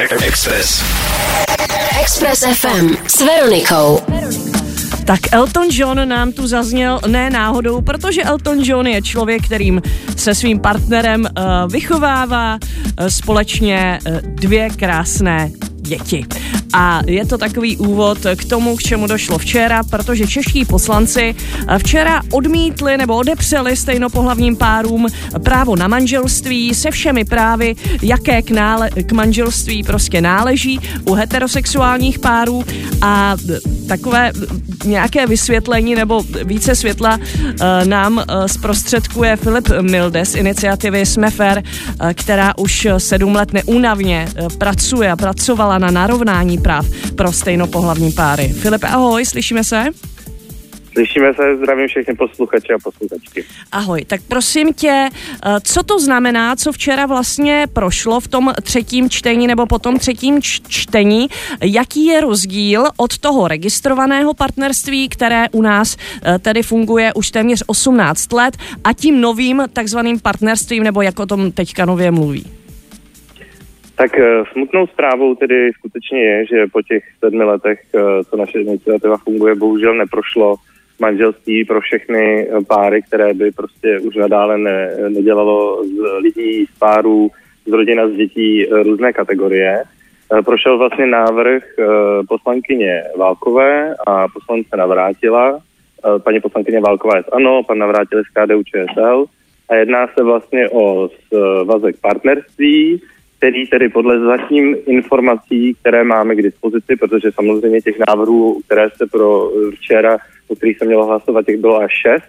Express. Express FM s Veronikou. Tak Elton John nám tu zazněl ne náhodou, protože Elton John je člověk, kterým se svým partnerem uh, vychovává uh, společně uh, dvě krásné děti. A je to takový úvod k tomu, k čemu došlo včera, protože čeští poslanci včera odmítli nebo odepřeli stejnopohlavním párům právo na manželství se všemi právy, jaké k, nále, k manželství prostě náleží u heterosexuálních párů a takové nějaké vysvětlení nebo více světla uh, nám uh, zprostředkuje Filip Milde z iniciativy Smefer, která už sedm let neúnavně pracuje a pracovala na narovnání práv pro stejnopohlavní páry. Filip, ahoj, slyšíme se? Slyšíme se, zdravím všechny posluchače a posluchačky. Ahoj, tak prosím tě, eh, co to znamená, co včera vlastně prošlo v tom třetím čtení nebo po tom třetím čtení, jaký je rozdíl od toho registrovaného partnerství, které u nás eh, tedy funguje už téměř 18 let a tím novým takzvaným partnerstvím, nebo jak o tom teďka nově mluví? Tak eh, smutnou zprávou tedy skutečně je, že po těch sedmi letech, co naše iniciativa funguje, bohužel neprošlo manželství pro všechny páry, které by prostě už nadále ne, nedělalo z lidí, z párů, z rodina, z dětí eh, různé kategorie. Eh, prošel vlastně návrh eh, poslankyně Válkové a poslance Navrátila. Paní poslankyně Válková je ano, pan Navrátil z KDU ČSL a jedná se vlastně o svazek partnerství, který tedy podle zatím informací, které máme k dispozici, protože samozřejmě těch návrhů, které se pro včera o kterých se mělo hlasovat, těch bylo až šest,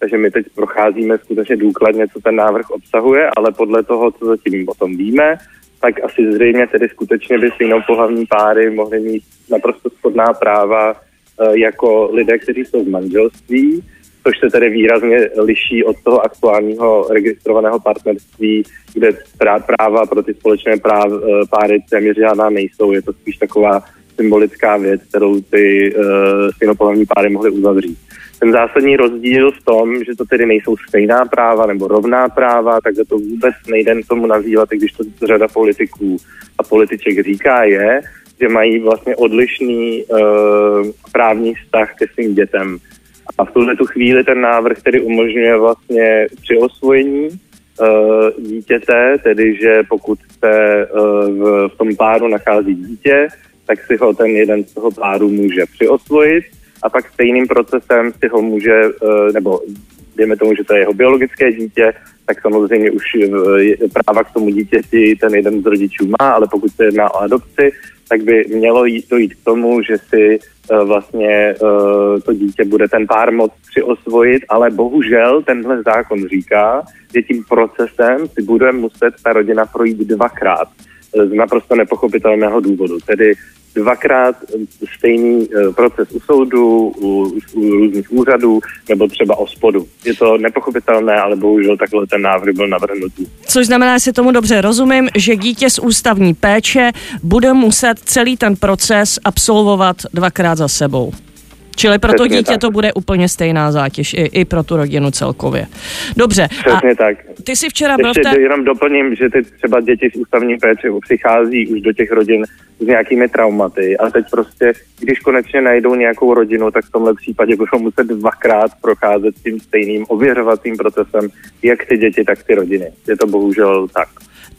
takže my teď procházíme skutečně důkladně, co ten návrh obsahuje, ale podle toho, co zatím o tom víme, tak asi zřejmě tedy skutečně by pohlavní páry mohly mít naprosto shodná práva eh, jako lidé, kteří jsou v manželství, což se tedy výrazně liší od toho aktuálního registrovaného partnerství, kde práva pro ty společné práv, eh, páry téměř žádná nejsou. Je to spíš taková symbolická věc, kterou ty uh, stejnopohlavní páry mohly uzavřít. Ten zásadní rozdíl v tom, že to tedy nejsou stejná práva nebo rovná práva, tak to vůbec nejde tomu nazývat, i když to řada politiků a političek říká, je, že mají vlastně odlišný uh, právní vztah ke svým dětem. A v tuhle tu chvíli ten návrh tedy umožňuje vlastně při osvojení uh, dítěte, tedy že pokud se uh, v, v tom páru nachází dítě, tak si ho ten jeden z toho páru může přiosvojit a pak stejným procesem si ho může, eh, nebo dejme tomu, že to je jeho biologické dítě, tak samozřejmě už práva k tomu dítěti ten jeden z rodičů má, ale pokud se jedná o adopci, tak by mělo jít, dojít k tomu, že si uh, vlastně uh, to dítě bude ten pár moc přiosvojit, ale bohužel tenhle zákon říká, že tím procesem si bude muset ta rodina projít dvakrát z naprosto nepochopitelného důvodu. Tedy dvakrát stejný eh, proces u soudu, u, u různých úřadů nebo třeba o spodu. Je to nepochopitelné, ale bohužel takhle ten návrh byl navrhnutý. Což znamená, že tomu dobře rozumím, že dítě z ústavní péče bude muset celý ten proces absolvovat dvakrát za sebou. Čili pro to dítě tak. to bude úplně stejná zátěž, i, i pro tu rodinu celkově. Dobře. Přesně a tak. Ty jsi včera byl Ještě v té... jenom doplním, že ty třeba děti z ústavní péče přichází už do těch rodin s nějakými traumaty a teď prostě, když konečně najdou nějakou rodinu, tak v tomhle případě budou muset dvakrát procházet tím stejným ověřovacím procesem, jak ty děti, tak ty rodiny. Je to bohužel tak.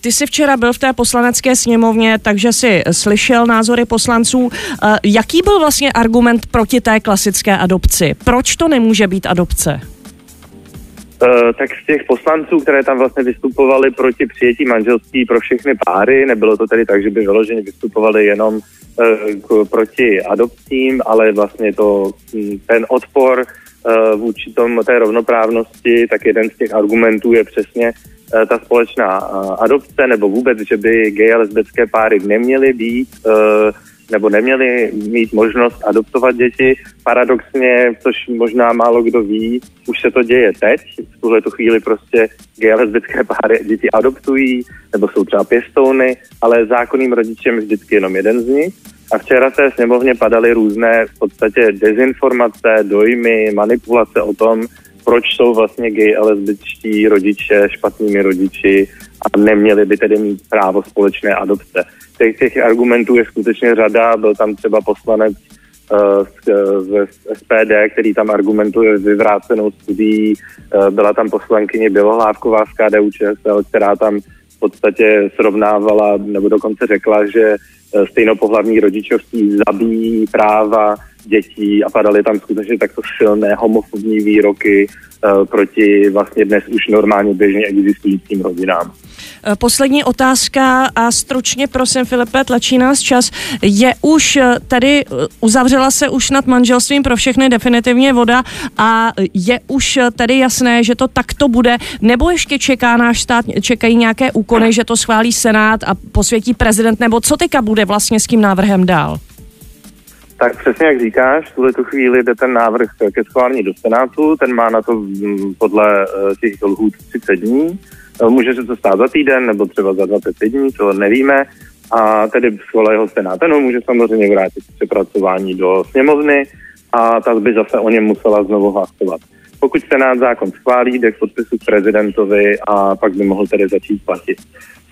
Ty jsi včera byl v té poslanecké sněmovně, takže si slyšel názory poslanců. Eh, jaký byl vlastně argument proti té klasické adopci? Proč to nemůže být adopce? Uh, tak z těch poslanců, které tam vlastně vystupovali proti přijetí manželství pro všechny páry, nebylo to tedy tak, že by vyloženě vystupovali jenom uh, k, proti adopcím, ale vlastně to, hm, ten odpor vůči tom, té rovnoprávnosti, tak jeden z těch argumentů je přesně Eh, ta společná eh, adopce, nebo vůbec, že by gay a lesbické páry neměly být eh, nebo neměli mít možnost adoptovat děti. Paradoxně, což možná málo kdo ví, už se to děje teď. V tuhle tu chvíli prostě gay a lesbické páry děti adoptují, nebo jsou třeba pěstouny, ale zákonným rodičem vždycky jenom jeden z nich. A včera se sněmovně padaly různé v podstatě dezinformace, dojmy, manipulace o tom, proč jsou vlastně gay a lesbičtí rodiče špatnými rodiči a neměli by tedy mít právo společné adopce. Těch, těch argumentů je skutečně řada, byl tam třeba poslanec uh, z, SPD, který tam argumentuje vyvrácenou studií, uh, byla tam poslankyně Bělohlávková z KDU ČSL, která tam v podstatě srovnávala, nebo dokonce řekla, že uh, stejnopohlavní rodičovství zabíjí práva dětí a padaly tam skutečně takto silné homofobní výroky uh, proti vlastně dnes už normálně běžně existujícím rodinám. Eh, poslední otázka a stručně prosím, Filipe, tlačí nás čas. Je už eh, tady, uzavřela se už nad manželstvím pro všechny definitivně voda a je už tady jasné, že to takto bude, nebo ještě čeká náš stát, čekají nějaké úkony, že to schválí Senát a posvětí prezident, nebo co teďka bude vlastně s tím návrhem dál? Tak přesně jak říkáš, v tuhle tu chvíli jde ten návrh ke schválení do Senátu, ten má na to mm, podle eh, těch lhůt 30 dní. Eh, může se to stát za týden nebo třeba za 25 dní, to nevíme. A tedy schválí ho Senát. Ten ho může samozřejmě vrátit přepracování do sněmovny a ta by zase o něm musela znovu hlasovat. Pokud Senát zákon schválí, jde k podpisu prezidentovi a pak by mohl tedy začít platit.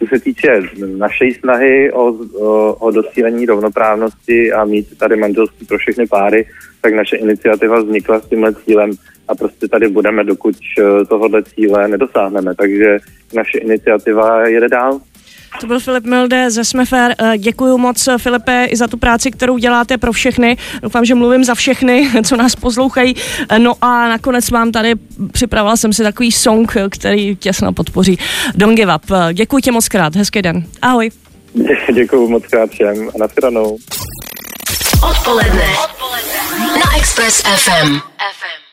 Co se týče naší snahy o, o, o docílení rovnoprávnosti a mít tady manželství pro všechny páry, tak naše iniciativa vznikla s tímhle cílem a prostě tady budeme, dokud eh, tohohle cíle nedosáhneme. Takže naše iniciativa jede dál. To byl Filip Milde ze Smefer. Eh, děkuji moc, Filipe, i za tu práci, kterou děláte pro všechny. Doufám, že mluvím za všechny, co nás poslouchají. Eh, no a nakonec mám tady, připravila jsem si takový song, který těsno podpoří. Don't give up. Eh, děkuji tě moc krát. Hezký den. Ahoj. Děkuji moc krát všem a nashledanou. Odpoledne. Odpoledne. Na Express FM. FM.